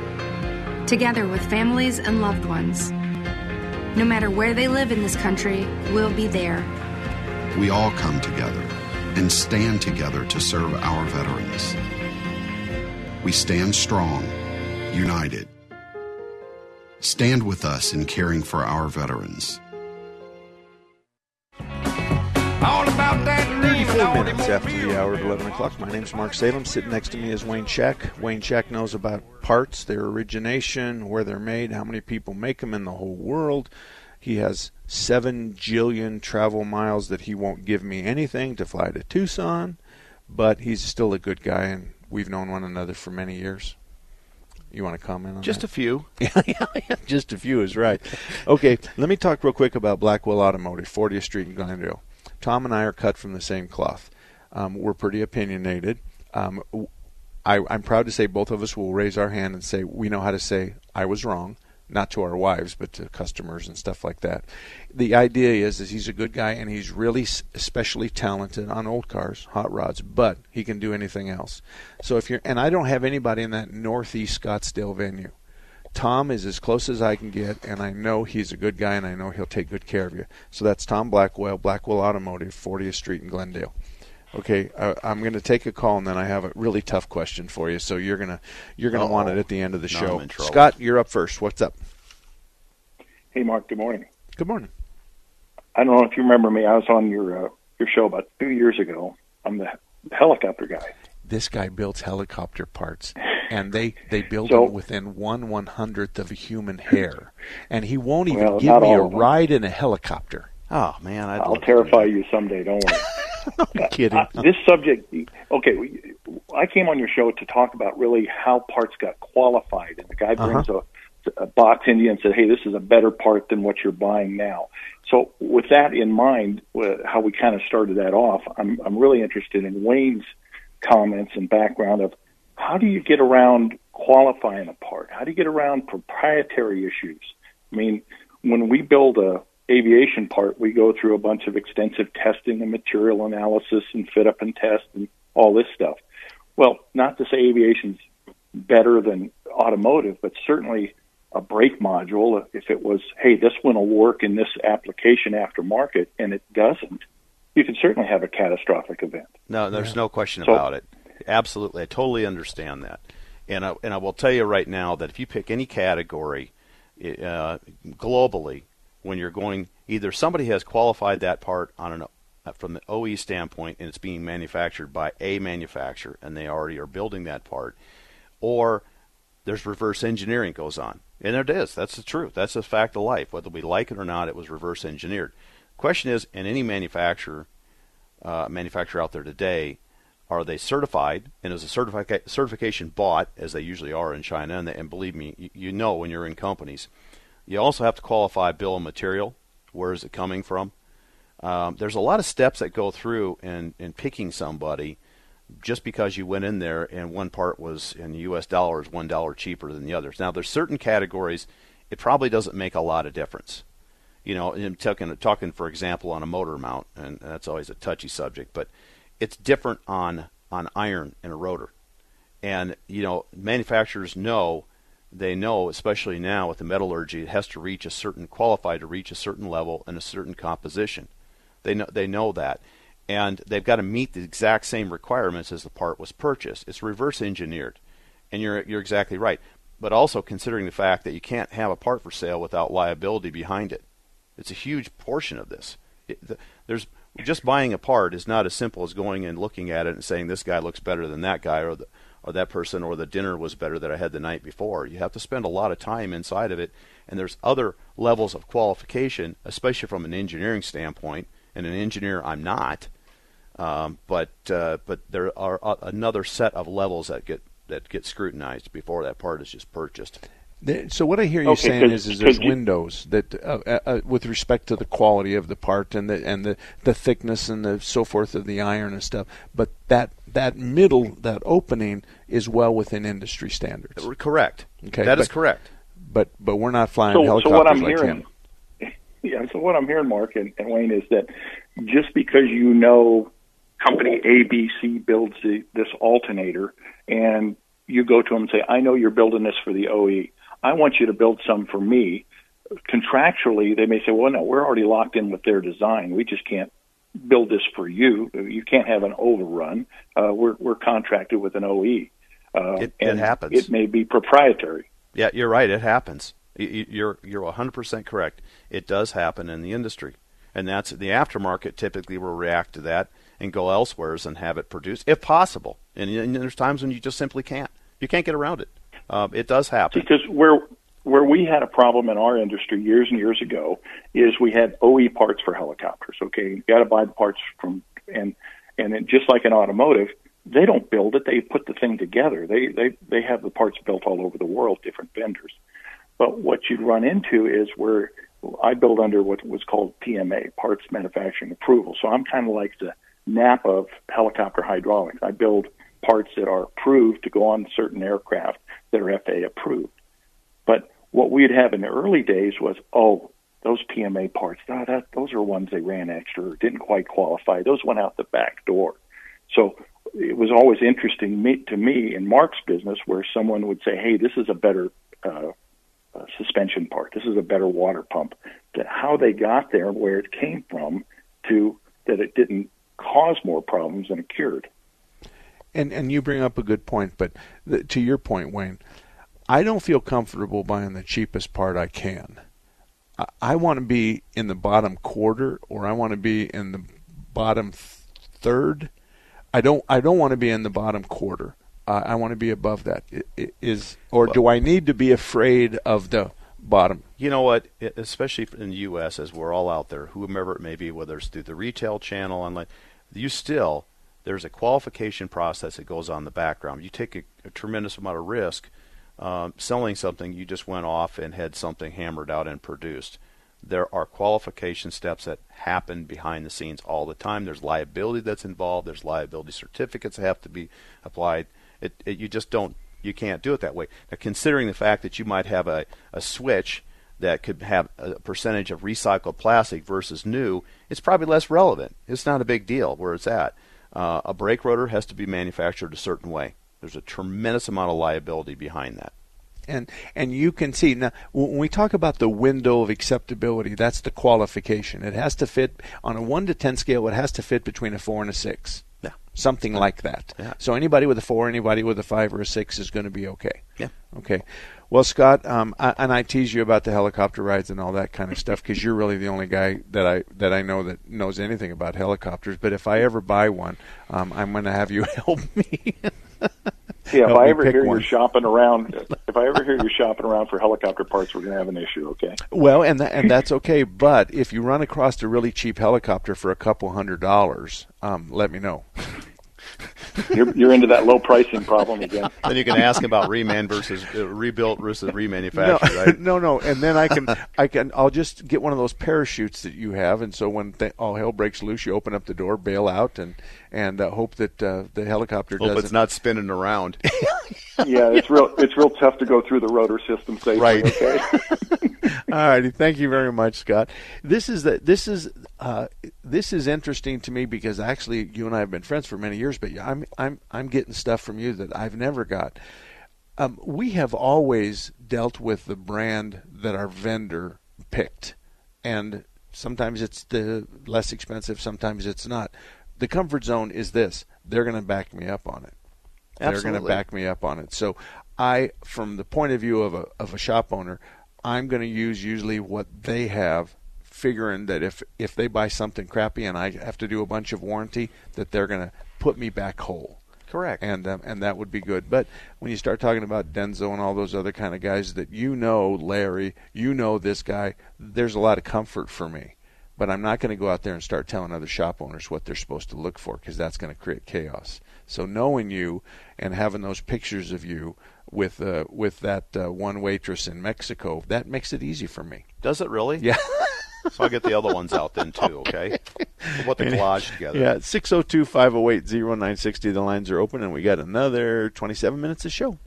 S19: together with families and loved ones. No matter where they live in this country, we'll be there.
S20: We all come together and stand together to serve our veterans. We stand strong, united. Stand with us in caring for our veterans.
S2: 34 minutes after the hour of 11 o'clock. My name's Mark Salem. Sitting next to me is Wayne Shack. Wayne Shack knows about parts, their origination, where they're made, how many people make them in the whole world. He has seven jillion travel miles that he won't give me anything to fly to Tucson, but he's still a good guy, and we've known one another for many years. You want to comment on
S3: Just
S2: that?
S3: a few.
S2: yeah, yeah, yeah, just a few is right. Okay, let me talk real quick about Blackwell Automotive, 40th Street in Glendale. Tom and I are cut from the same cloth. Um, we're pretty opinionated. Um, I, I'm proud to say both of us will raise our hand and say we know how to say I was wrong, not to our wives, but to customers and stuff like that. The idea is, is he's a good guy and he's really especially talented on old cars, hot rods, but he can do anything else. So if you're, and I don't have anybody in that Northeast Scottsdale venue. Tom is as close as I can get, and I know he's a good guy, and I know he'll take good care of you. So that's Tom Blackwell, Blackwell Automotive, 40th Street in Glendale. Okay, uh, I'm going to take a call, and then I have a really tough question for you. So you're gonna you're gonna want it at the end of the
S3: Now
S2: show.
S3: in.
S2: Scott, you're up first. What's up?
S21: Hey, Mark. Good morning.
S2: Good morning.
S21: I don't know if you remember me. I was on your uh, your show about two years ago. I'm the helicopter guy.
S2: This guy builds helicopter parts, and they they build
S21: So-
S2: them within one one hundredth of a human hair, and he won't even
S21: Well,
S2: give me a
S21: all of them.
S2: ride in a helicopter.
S3: Oh man, I'd
S21: I'll terrify you someday. Don't worry.
S2: I'm kidding.
S21: Uh, this subject, okay, we, I came on your show to talk about really how parts got qualified, and the guy brings
S2: Uh-huh.
S21: a, a box in you and said, "Hey, this is a better part than what you're buying now." So, with that in mind, uh, how we kind of started that off, I'm I'm really interested in Wayne's comments and background of how do you get around qualifying a part? How do you get around proprietary issues? I mean, when we build a aviation part, we go through a bunch of extensive testing and material analysis and fit up and test and all this stuff. Well, not to say aviation's better than automotive, but certainly a brake module, if it was, hey, this one will work in this application aftermarket and it doesn't, you can certainly have a catastrophic event.
S3: No, there's no question
S21: So-
S3: about it. Absolutely, I totally understand that, and I, and I will tell you right now that if you pick any category uh, globally, when you're going, either somebody has qualified that part on an uh, from the OE standpoint, and it's being manufactured by a manufacturer, and they already are building that part, or there's reverse engineering goes on, and there it is. That's the truth. That's a fact of life. Whether we like it or not, it was reverse engineered. Question is, in any manufacturer, uh, manufacturer out there today, are they certified? And is a certifica- certification bought, as they usually are in China? And, they, and believe me, you, you know when you're in companies. You also have to qualify bill of material. Where is it coming from? Um, there's a lot of steps that go through in, in picking somebody just because you went in there and one part was in U.S. dollars one dollar cheaper than the others. Now, there's certain categories it probably doesn't make a lot of difference. You know, I'm talking, talking for example on a motor mount, and that's always a touchy subject, but it's different on on iron and a rotor. And you know, manufacturers know they know, especially now with the metallurgy, it has to reach a certain qualify to reach a certain level and a certain composition. They know they know that, and they've got to meet the exact same requirements as the part was purchased. It's reverse engineered, and you're you're exactly right. But also considering the fact that you can't have a part for sale without liability behind it. It's a huge portion of this. It, the, there's just buying a part is not as simple as going and looking at it and saying this guy looks better than that guy or the or that person or the dinner was better that I had the night before. You have to spend a lot of time inside of it, and there's other levels of qualification, especially from an engineering standpoint. And an engineer, I'm not, um, but uh, but there are uh, another set of levels that get that get scrutinized before that part is just purchased.
S2: The- So what I hear you
S21: Okay,
S2: saying
S21: 'cause-
S2: is, is there's
S21: 'cause you-
S2: windows that, uh, uh, uh, with respect to the quality of the part and the and the, the thickness and the so forth of the iron and stuff, but that that middle that opening is well within industry standards.
S3: Correct.
S2: Okay,
S3: That is
S2: but-
S3: correct.
S2: But but we're not flying
S21: So, so
S2: helicopters
S21: what I'm
S2: like
S21: hearing,
S2: him.
S21: yeah. So what I'm hearing, Mark and, and Wayne, is that just because you know company ABC builds the, this alternator, and you go to them and say, "I know you're building this for the OE. I want you to build some for me." Contractually, they may say, "Well, no, we're already locked in with their design. We just can't build this for you. You can't have an overrun. Uh, we're we're contracted with an OE." Uh,
S3: It- it happens.
S21: It may be proprietary.
S3: Yeah, you're right. It happens. You're you're 100% correct. It does happen in the industry, and that's the aftermarket. Typically, will react to that and go elsewheres and have it produced, if possible. And, and there's times when you just simply can't. You can't get around it. Um, it does happen.
S21: Because where where we had a problem in our industry years and years ago is we had OE parts for helicopters. Okay, you got to buy the parts from and and it, just like in automotive, they don't build it; they put the thing together. They they they have the parts built all over the world, different vendors. But what you'd run into is where I build under what was called PMA, Parts Manufacturing Approval. So I'm kind of like the NAP of helicopter hydraulics. I build parts that are approved to go on certain aircraft that are FAA approved. But what we'd have in the early days was, oh, those PMA parts, that those are ones they ran extra or didn't quite qualify. Those went out the back door. So it was always interesting me, to me in Mark's business where someone would say, hey, this is a better uh, uh, suspension part. This is a better water pump. How they got there, and where it came from, to that it didn't cause more problems than it cured.
S2: And and you bring up a good point, but th- to your point, Wayne, I don't feel comfortable buying the cheapest part I can. I, I want to be in the bottom quarter, or I want to be in the bottom th- third. I don't I don't want to be in the bottom quarter. Uh, I want to be above that. Or do I need to be afraid of the bottom?
S3: You know what? Especially in the U.S., as we're all out there, whomever it may be, whether it's through the retail channel, online, you still there's a qualification process that goes on in the background. You take a, a tremendous amount of risk um, selling something you just went off and had something hammered out and produced. There are qualification steps that happen behind the scenes all the time. There's liability that's involved. There's liability certificates that have to be applied. It, it, you just don't, you can't do it that way. Now, considering the fact that you might have a, a switch that could have a percentage of recycled plastic versus new, it's probably less relevant. It's not a big deal where it's at. Uh, a brake rotor has to be manufactured a certain way. There's a tremendous amount of liability behind that.
S2: and and you can see now when we talk about the window of acceptability that's the qualification it has to fit on a 1 to 10 scale it has to fit between a 4 and a 6
S3: yeah
S2: something like that
S3: Yeah.
S2: so anybody with a 4 anybody with a 5 or a 6 is going to be okay
S3: Yeah.
S2: okay well scott um, I, and i tease you about the helicopter rides and all that kind of stuff because you're really the only guy that i that i know that knows anything about helicopters but if i ever buy one um, i'm going to have you help me
S21: Yeah, if I ever hear
S2: one.
S21: you're shopping around, if I ever hear you're shopping around for helicopter parts, we're going to have an issue. Okay.
S2: Well, and that, and that's okay. But if you run across a really cheap helicopter for a couple hundred dollars, um, let me know.
S21: You're, you're into that low pricing problem again.
S3: Then you can ask about reman versus uh, rebuilt versus remanufactured,
S2: no,
S3: right?
S2: no, no, and then I can, I can, I'll just get one of those parachutes that you have, and so when th- all hell breaks loose, you open up the door, bail out, and and uh, hope that uh, the helicopter
S3: Hope
S2: doesn't.
S3: it's not spinning around.
S21: yeah, it's real. It's real tough to go through the rotor system safely.
S3: Right.
S21: Okay.
S2: All righty, thank you very much, Scott. This is the this is uh, this is interesting to me because actually you and I have been friends for many years, but I'm I'm I'm getting stuff from you that I've never got. Um, we have always dealt with the brand that our vendor picked, and sometimes it's the less expensive, sometimes it's not. The comfort zone is this: they're going to back me up on it. They're going to back me up on it. So I, from the point of view of a of a shop owner, I'm going to use usually what they have, figuring that if if they buy something crappy and I have to do a bunch of warranty, that they're going to put me back whole.
S3: Correct.
S2: And um, and that would be good. But when you start talking about Denso and all those other kind of guys that you know, Larry, you know this guy, there's a lot of comfort for me. But I'm not going to go out there and start telling other shop owners what they're supposed to look for because that's going to create chaos. So knowing you and having those pictures of you with uh, with that uh, one waitress in Mexico, that makes it easy for me.
S3: Does it really?
S2: Yeah.
S3: so I'll get the other ones out then too. Okay. We'll put the collage together.
S2: Yeah, 602 508 0960. The lines are open, and we got another 27 minutes of show.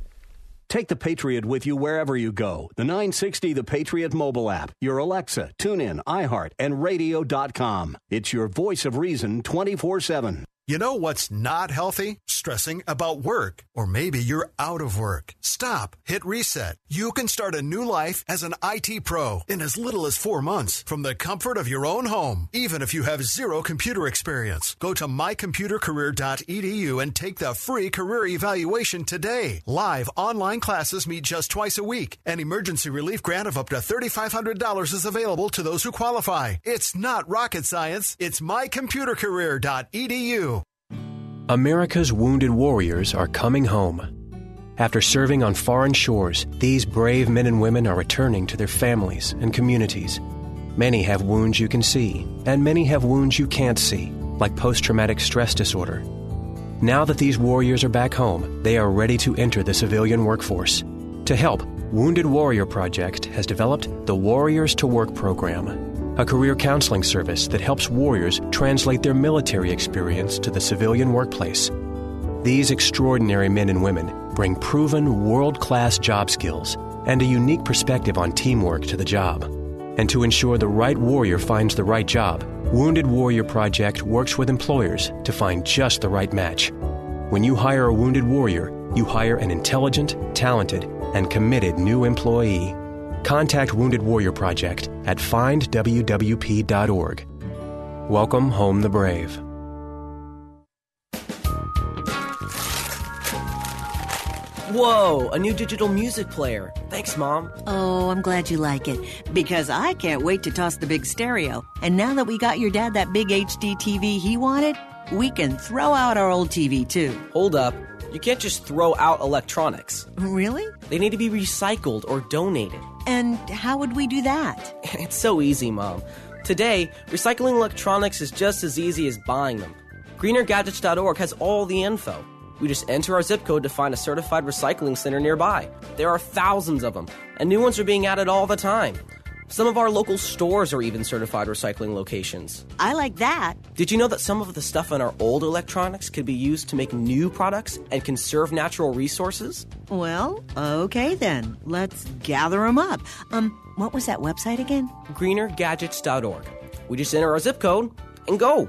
S4: Take the Patriot with you wherever you go. The 960 The Patriot mobile app, your Alexa, TuneIn, iHeart, and radio.com. It's your voice of reason 24 7.
S22: You know what's not healthy? Stressing about work. Or maybe you're out of work. Stop. Hit reset. You can start a new life as an IT pro in as little as four months from the comfort of your own home, even if you have zero computer experience. Go to mycomputercareer.edu and take the free career evaluation today. Live online classes meet just twice a week. An emergency relief grant of up to $3,500 is available to those who qualify. It's not rocket science. It's mycomputercareer.edu.
S23: America's wounded warriors are coming home. After serving on foreign shores, these brave men and women are returning to their families and communities. Many have wounds you can see, and many have wounds you can't see, like post traumatic stress disorder. Now that these warriors are back home, they are ready to enter the civilian workforce. To help, Wounded Warrior Project has developed the Warriors to Work program a career counseling service that helps warriors translate their military experience to the civilian workplace. These extraordinary men and women bring proven world class job skills and a unique perspective on teamwork to the job. And to ensure the right warrior finds the right job, Wounded Warrior Project works with employers to find just the right match. When you hire a wounded warrior, you hire an intelligent, talented, and committed new employee. Contact Wounded Warrior Project at findwwp.org. Welcome home the brave.
S24: Whoa, a new digital music player. Thanks, Mom.
S25: Oh, I'm glad you like it because I can't wait to toss the big stereo. And now that we got your dad that big HD TV he wanted, we can throw out our old TV too.
S24: Hold up. You can't just throw out electronics.
S25: Really?
S24: They need to be recycled or donated.
S25: And how would we do that?
S24: It's so easy, Mom. Today, recycling electronics is just as easy as buying them. GreenerGadgets.org has all the info. We just enter our zip code to find a certified recycling center nearby. There are thousands of them, and new ones are being added all the time. Some of our local stores are even certified recycling locations.
S25: I like that.
S24: Did you know that some of the stuff in our old electronics could be used to make new products and conserve natural resources?
S25: Well, okay then. Let's gather them up. Um, what was that website again?
S24: GreenerGadgets.org. We just enter our zip code and go.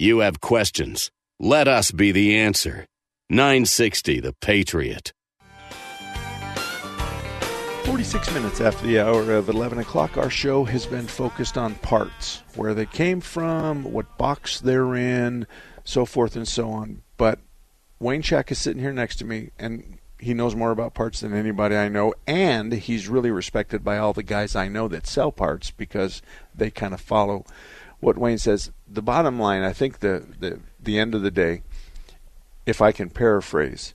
S11: You have questions. Let us be the answer. 960 The Patriot.
S2: 46 minutes after the hour of 11 o'clock, our show has been focused on parts, where they came from, what box they're in, so forth and so on. But Wayne Shack is sitting here next to me, and he knows more about parts than anybody I know, and he's really respected by all the guys I know that sell parts because they kind of follow what Wayne says. The bottom line, I think, the the the end of the day, if I can paraphrase,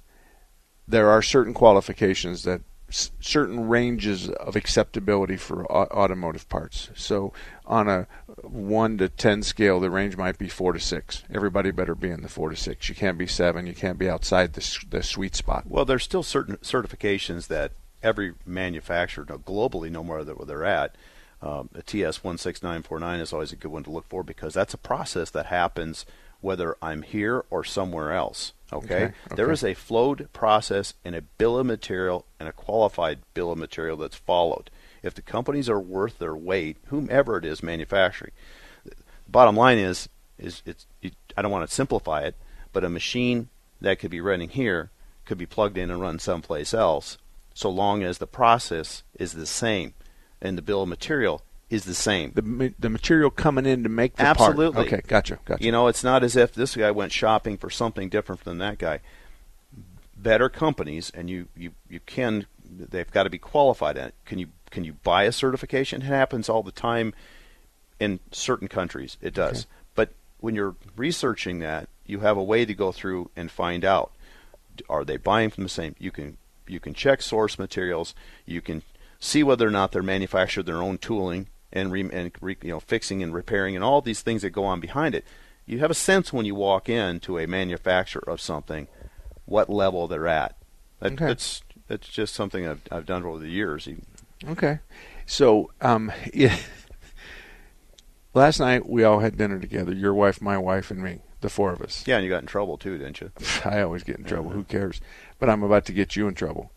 S2: there are certain qualifications that certain ranges of acceptability for au- automotive parts. So on a one to ten scale, the range might be four to six. Everybody better be in the four to six. You can't be seven. You can't be outside the the sweet spot.
S3: Well, there's still certain certifications that every manufacturer globally, no matter where they're at, um, TS 16949 is always a good one to look for because that's a process that happens whether I'm here or somewhere else. Okay?
S2: Okay,
S3: There is a flowed process and a bill of material and a qualified bill of material that's followed. If the companies are worth their weight, whomever it is manufacturing, the bottom line is is it's it, I don't want to simplify it, but a machine that could be running here could be plugged in and run someplace else, so long as the process is the same and the bill of material is the same.
S2: The the material coming in to make the
S3: Absolutely.
S2: part. Okay, gotcha, gotcha.
S3: You know, it's not as if this guy went shopping for something different than that guy. Better companies, and you, you, you can, they've got to be qualified at it. Can you can you buy a certification? It happens all the time in certain countries. It does.
S2: Okay.
S3: But when you're researching that, you have a way to go through and find out are they buying from the same you can you can check source materials you can see whether or not they're manufactured their own tooling and, re, and re, you know fixing and repairing and all these things that go on behind it you have a sense when you walk into a manufacturer of something what level they're at that,
S2: Okay.
S3: it's it's just something I've, I've done over the years
S2: Okay. So, um, yeah. last night we all had dinner together. Your wife, my wife, and me. The four of us.
S3: yeah and you got in trouble too didn't you
S2: I always get in trouble. Who cares? But I'm about to get you in trouble.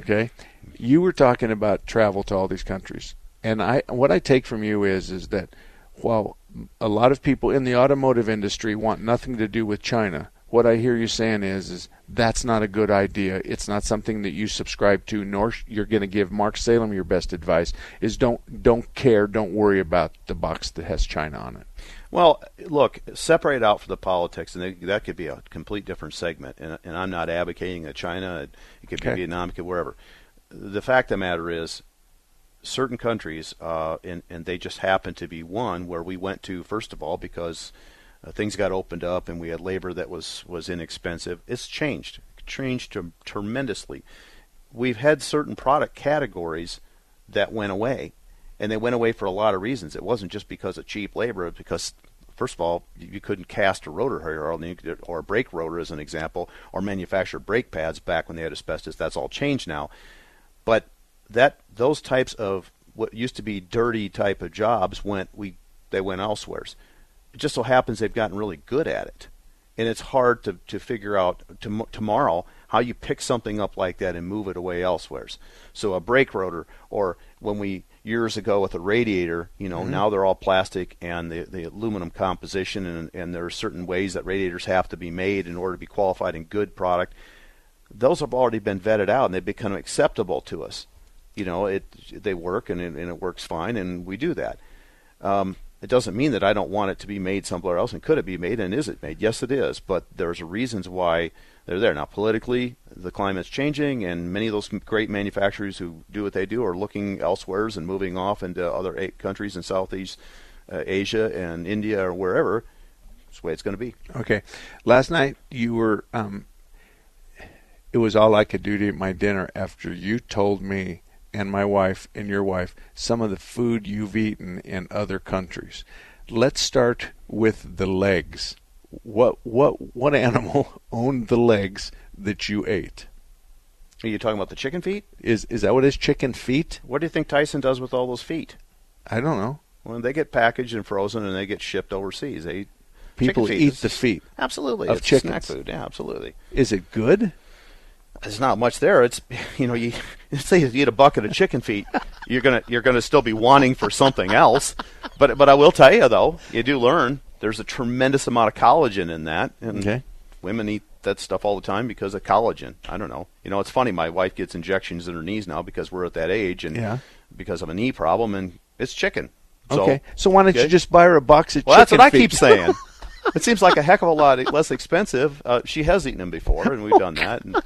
S2: Okay? You were talking about travel to all these countries. And I what I take from you is is that while a lot of people in the automotive industry want nothing to do with China, what I hear you saying is is that's not a good idea. It's not something that you subscribe to nor you're going to give Mark Salem your best advice is don't don't care, don't worry about the box that has China on it.
S3: Well, look, separate out for the politics, and they, that could be a complete different segment. And, and I'm not advocating that China, it, it could be Vietnam, it could wherever. The fact of the matter is, certain countries, uh, and, and they just happen to be one where we went to, first of all, because uh, things got opened up and we had labor that was, was inexpensive. It's changed, changed tre- tremendously. We've had certain product categories that went away, and they went away for a lot of reasons. It wasn't just because of cheap labor, it was because first of all, you couldn't cast a rotor here or, or a brake rotor, as an example, or manufacture brake pads back when they had asbestos. That's all changed now. But that those types of what used to be dirty type of jobs went we they went elsewhere. It just so happens they've gotten really good at it, and it's hard to to figure out to, tomorrow how you pick something up like that and move it away elsewhere. So a brake rotor, or when we years ago with a radiator, you know,
S2: Mhm.
S3: now they're all plastic and the the aluminum composition, and and there are certain ways that radiators have to be made in order to be qualified in good product. Those have already been vetted out and they've become acceptable to us. You know, it they work and it, and it works fine, and we do that. Um, it doesn't mean that I don't want it to be made somewhere else. And could it be made? And is it made? Yes, it is. But there's reasons why they're there. Now, politically, the climate's changing, and many of those great manufacturers who do what they do are looking elsewheres and moving off into other eight countries in Southeast uh, Asia and India or wherever. That's the way it's going to be.
S2: Okay. Last night you were um it was all I could do to eat my dinner after you told me and my wife and your wife some of the food you've eaten in other countries. Let's start with the legs. What what what animal owned the legs that you ate?
S3: Are you talking about the chicken feet?
S2: Is is that what is chicken feet?
S3: What do you think Tyson does with all those feet?
S2: I don't know.
S3: Well, they get packaged and frozen, and they get shipped overseas. They
S2: People eat
S3: It's-
S2: the feet
S3: Absolutely,
S2: of
S3: it's
S2: chickens.
S3: snack food. Yeah, absolutely.
S2: Is it good?
S3: There's not much there. It's you know you say you eat a bucket of chicken feet, you're gonna you're gonna still be wanting for something else. But but I will tell you though, you do learn there's a tremendous amount of collagen in that, and
S2: Okay.
S3: women eat that stuff all the time because of collagen. I don't know. You know, it's funny. My wife gets injections in her knees now because we're at that age, and
S2: Yeah.
S3: because of a knee problem, and it's chicken. So,
S2: okay. So why don't you just buy her a box of chicken?
S3: Well, that's what I keep saying. it seems like a heck of a lot less expensive. Uh, she has eaten them before, and we've done that. And,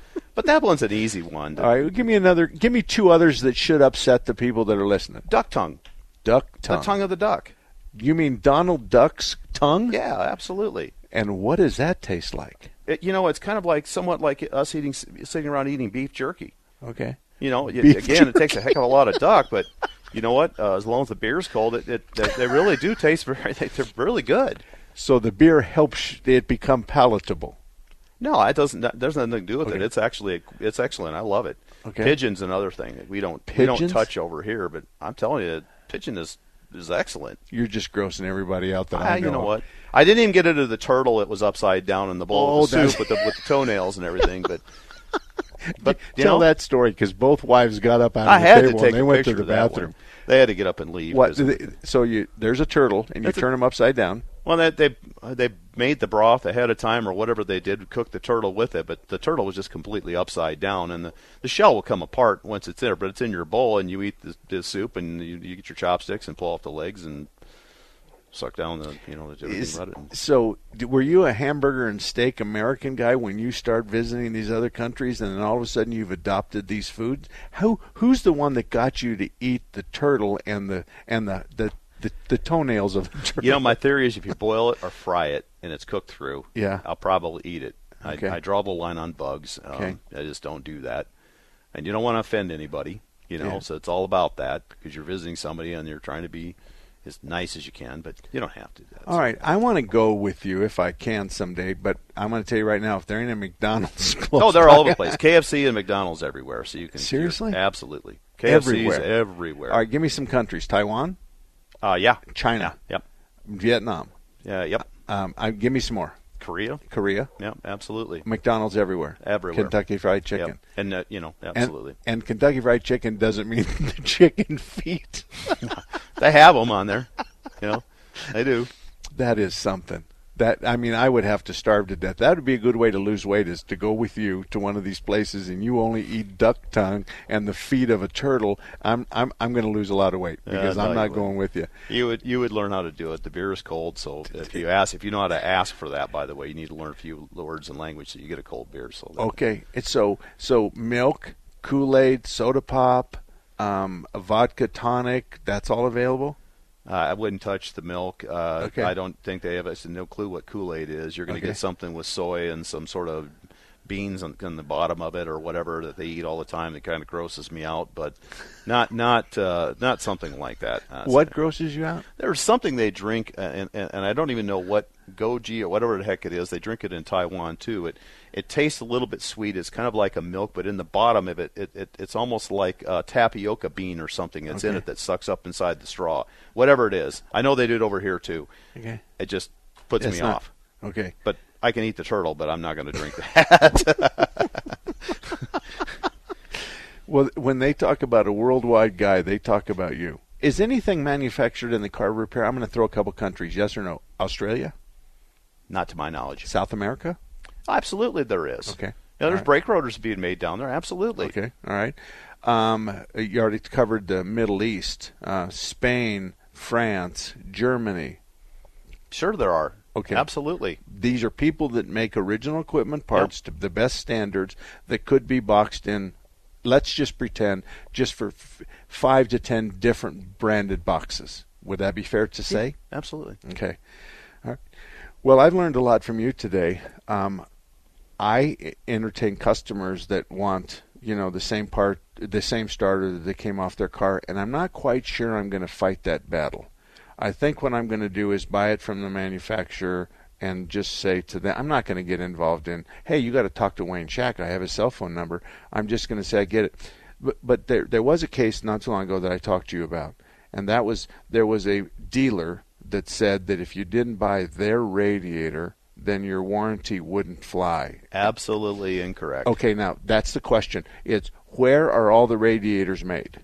S3: but that one's an easy one.
S2: All right, well, give me another. Give me two others that should upset the people that are listening.
S3: Duck tongue.
S2: Duck tongue.
S3: The tongue of the duck.
S2: You mean Donald Duck's tongue?
S3: Yeah, absolutely.
S2: And what does that taste like?
S3: It, you know, it's kind of like somewhat like us eating, sitting around eating beef jerky.
S2: Okay.
S3: You know,
S2: Beef
S3: again, it takes a heck of a lot of duck, but you know what? Uh, as long as the beer's cold, it, it they, they really do taste very. They're really good.
S2: So the beer helps it become palatable.
S3: No, it doesn't. that- There's nothing to do with it. It's actually it's excellent. I love it.
S2: Okay.
S3: Pigeon's another thing that we don't we don't touch over here, but I'm telling you, pigeon is is excellent.
S2: You're just grossing everybody out that I,
S3: Ah, you know what? I didn't even get into the turtle that was upside down in the bowl
S2: Oh,
S3: of the soup with the with the toenails and everything. But but
S2: Tell
S3: know,
S2: that story because both wives got up out of
S3: I
S2: the
S3: had
S2: table
S3: to take
S2: and they went to the bathroom.
S3: one. They had to get up and leave.
S2: What?
S3: 'cause-
S2: So you there's a turtle and you
S3: It's a-
S2: turn him upside down.
S3: Well, they they they made the broth ahead of time or whatever they did, cook the turtle with it, but the turtle was just completely upside down, and the, the shell will come apart once it's there. But it's in your bowl, and you eat the, the soup, and you, you get your chopsticks and pull off the legs and suck down the you know the
S2: Is- so, were you a hamburger and steak American guy when you start visiting these other countries, and then all of a sudden you've adopted these foods? Who who's the one that got you to eat the turtle and the and the the, the, the toenails of the turtle?
S3: You know, my theory is if you boil it or fry it and it's cooked through,
S2: Yeah.
S3: I'll probably eat it.
S2: Okay.
S3: I, I draw the line on bugs. Um,
S2: Okay.
S3: I just don't do that, and you don't want to offend anybody. You know,
S2: Yeah.
S3: so it's all about that because you're visiting somebody and you're trying to be as nice as you can, but you don't have to. do that.
S2: All right, I want to go with you if I can someday, but I'm going to tell you right now, if there ain't a McDonald's close
S3: Oh, they're all over the place. KFC and McDonald's everywhere, so you can
S2: Seriously?
S3: absolutely KFC's
S2: everywhere,
S3: everywhere.
S2: All right, give me some countries: Taiwan,
S3: Uh, yeah,
S2: China,
S3: yep,
S2: Vietnam.
S3: yeah, yep.
S2: Um, I, give me some more.
S3: Korea,
S2: Korea,
S3: yep, absolutely.
S2: McDonald's everywhere,
S3: Everywhere.
S2: Kentucky Fried Chicken,
S3: Yep. and uh, you know,
S2: And-
S3: absolutely.
S2: And, Kentucky Fried Chicken doesn't mean the chicken feet.
S3: they have them on there. You know, they do.
S2: That is something. That I mean, I would have to starve to death. That would be a good way to lose weight is to go with you to one of these places and you only eat duck tongue and the feet of a turtle. I'm I'm I'm going to lose a lot of weight because
S3: no,
S2: I'm not going with you.
S3: You would you would learn how to do it. The beer is cold, so if you ask, if you know how to ask for that, by the way, you need to learn a few words and language so you get a cold beer. So
S2: Okay, it's so so milk, Kool Aid, soda pop, um, vodka tonic. That's all available.
S3: Uh, I wouldn't touch the milk. Uh,
S2: Okay.
S3: I don't think they have I said no clue what Kool Aid is. You're going to
S2: Okay.
S3: get something with soy and some sort of beans on, on the bottom of it or whatever that they eat all the time. That kind of grosses me out, but not not uh, not something like that. Uh,
S2: What grosses you out?
S3: There's something they drink, uh, and, and, and I don't even know what goji or whatever the heck it is. They drink it in Taiwan too. It it tastes a little bit sweet. It's kind of like a milk, but in the bottom of it, it, it it's almost like a tapioca bean or something that's in it that sucks up inside the straw. Whatever it is, I know they do it over here too.
S2: Okay.
S3: It just puts
S2: It's
S3: me
S2: not-
S3: off.
S2: Okay.
S3: But I can eat the turtle, but I'm not going to drink that.
S2: Well, when they talk about a worldwide guy, they talk about you. Is anything manufactured in the car repair? I'm going to throw a couple countries. Yes or no? Australia,
S3: not to my knowledge.
S2: South America.
S3: Absolutely, there is.
S2: Okay.
S3: Yeah, there's
S2: right.
S3: brake rotors being made down there. Absolutely.
S2: Okay. All right. Um, you already covered the Middle East, uh, Spain, France, Germany.
S3: Sure, there are.
S2: Okay.
S3: Absolutely.
S2: These are people that make original equipment parts to the best standards that could be boxed in. Let's just pretend just for f- five to ten different branded boxes. Would that be fair to say?
S3: Absolutely.
S2: Okay. All right. Well, I've learned a lot from you today. Um, I entertain customers that want, you know, the same part, the same starter that they came off their car, and I'm not quite sure I'm going to fight that battle. I think what I'm going to do is buy it from the manufacturer and just say to them, I'm not going to get involved in, hey, you got to talk to Wayne Shack. I have his cell phone number. I'm just going to say I get it. But, but there, there was a case not too long ago that I talked to you about, and that was there was a dealer that said that if you didn't buy their radiator, then your warranty wouldn't fly.
S3: Absolutely incorrect.
S2: Okay, now that's the question. It's where are all the radiators made?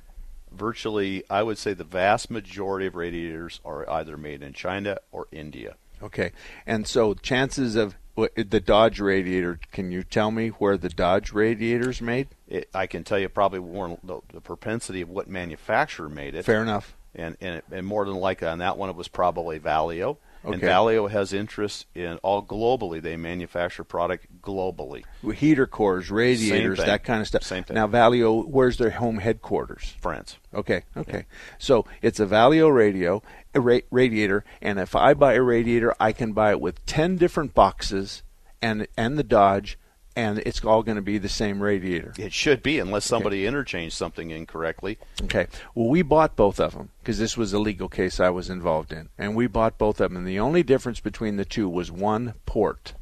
S3: Virtually, I would say the vast majority of radiators are either made in China or India.
S2: Okay, and so chances of the Dodge radiator. Can you tell me where the Dodge radiator's made?
S3: It, I can tell you probably more the, the propensity of what manufacturer made it.
S2: Fair enough.
S3: And and, and more than likely on that one, it was probably Valeo. And
S2: Okay.
S3: Valeo has interest in all globally. They manufacture product globally.
S2: Heater cores, radiators, that kind of stuff.
S3: Same thing.
S2: Now, Valeo, where's their home headquarters?
S3: France.
S2: Okay, okay. So it's a Valeo radio, a ra- radiator, and if I buy a radiator, I can buy it with ten different boxes, and and the Dodge, and it's all going to be the same radiator.
S3: It should be, unless somebody interchanged something incorrectly.
S2: Okay. Well, we bought both of them because this was a legal case I was involved in, and we bought both of them. And the only difference between the two was one port,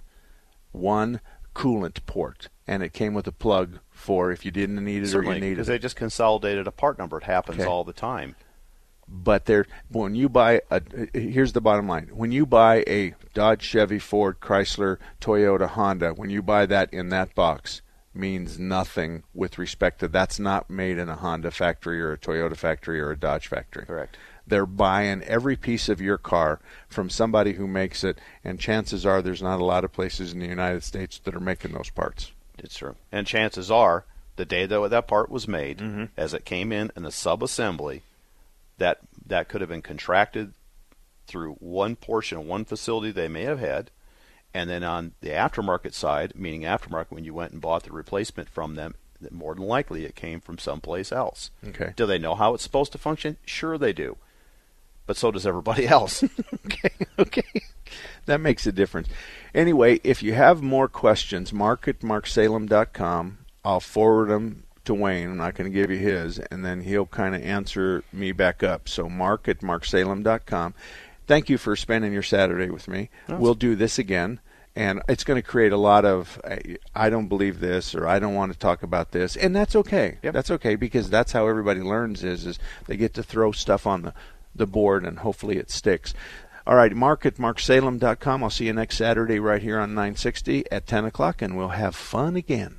S2: one coolant port, and it came with a plug for if you didn't need it or you needed
S3: because they just consolidated a part number. It happens
S2: Okay.
S3: all the time.
S2: But there when you buy a here's the bottom line when you buy a Dodge Chevy Ford Chrysler Toyota Honda when you buy that in that box means nothing with respect to that's not made in a Honda factory or a Toyota factory or a Dodge factory
S3: correct
S2: They're buying every piece of your car from somebody who makes it, and chances are there's not a lot of places in the United States that are making those parts.
S3: It's true. And chances are, the day that that part was made,
S2: Mm-hmm.
S3: as it came in in the sub-assembly, that that could have been contracted through one portion of one facility they may have had, and then on the aftermarket side, meaning aftermarket, when you went and bought the replacement from them, that more than likely it came from someplace else.
S2: Okay.
S3: Do they know how it's supposed to function? Sure, they do. But so does everybody else. okay. Okay.
S2: That makes a difference. Anyway, if you have more questions, mark at marksalem.com. I'll forward them to Wayne, I'm not going to give you his, and then he'll kind of answer me back up. So mark at marksalem.com. Thank you for spending your Saturday with me. We'll do this again, and it's going to create a lot of I- don't believe this or I don't want to talk about this, and that's okay. That's okay because that's how everybody learns is is they get to throw stuff on the the board and hopefully it sticks. All right, mark at marksalem.com. I'll see you next Saturday right here on 960 at 10 o'clock, and we'll have fun again.